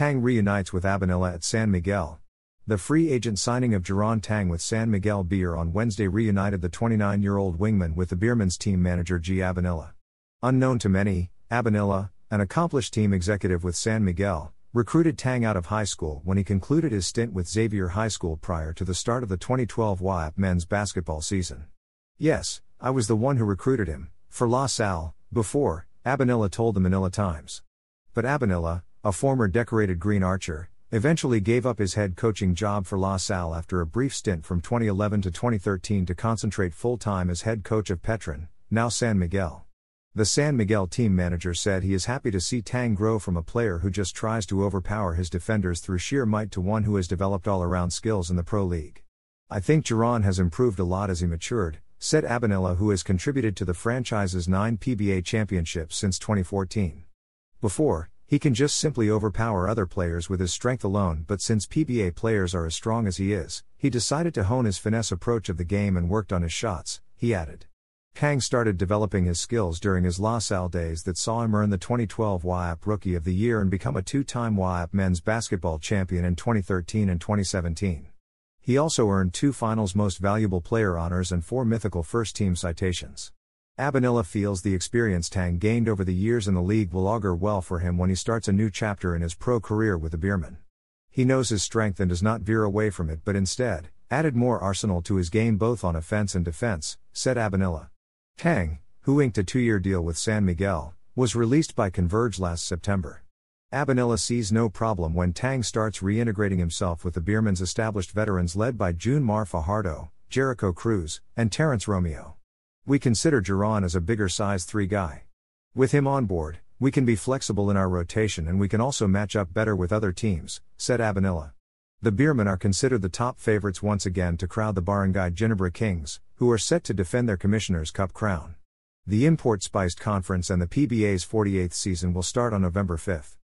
Teng reunites with Abanilla at San Miguel. The free agent signing of Jeron Teng with San Miguel Beer on Wednesday reunited the 29 year old wingman with the Beermen's team manager Gee Abanilla. Unknown to many, Abanilla, an accomplished team executive with San Miguel, recruited Teng out of high school when he concluded his stint with Xavier High School prior to the start of the 2012 UAAP men's basketball season. Yes, I was the one who recruited him, for La Salle, before, Abanilla told the Manila Times. But Abanilla, a former decorated Green Archer, eventually gave up his head coaching job for La Salle after a brief stint from 2011 to 2013 to concentrate full time as head coach of Petron, now San Miguel. The San Miguel team manager said he is happy to see Teng grow from a player who just tries to overpower his defenders through sheer might to one who has developed all around skills in the Pro League. I think Jeron has improved a lot as he matured, said Abanilla, who has contributed to the franchise's nine PBA championships since 2014. Before, he can just simply overpower other players with his strength alone, but since PBA players are as strong as he is, he decided to hone his finesse approach of the game and worked on his shots, he added. Teng started developing his skills during his La Salle days that saw him earn the 2012 UAAP Rookie of the Year and become a two time UAAP men's basketball champion in 2013 and 2017. He also earned two Finals Most Valuable Player honors and four mythical first team citations. Abanilla feels the experience Teng gained over the years in the league will augur well for him when he starts a new chapter in his pro career with the Beermen. He knows his strength and does not veer away from it but instead, added more arsenal to his game both on offense and defense, said Abanilla. Teng, who inked a two year deal with San Miguel, was released by Converge last September. Abanilla sees no problem when Teng starts reintegrating himself with the Beermen's established veterans led by June Mar Fajardo, Jericho Cruz, and Terrence Romeo. We consider Jeron as a bigger size 3 guy. With him on board, we can be flexible in our rotation and we can also match up better with other teams, said Abanilla. The Beermen are considered the top favorites once again to crowd the Barangay Ginebra Kings, who are set to defend their Commissioner's Cup crown. The Import Spiced Conference and the PBA's 48th season will start on November 5.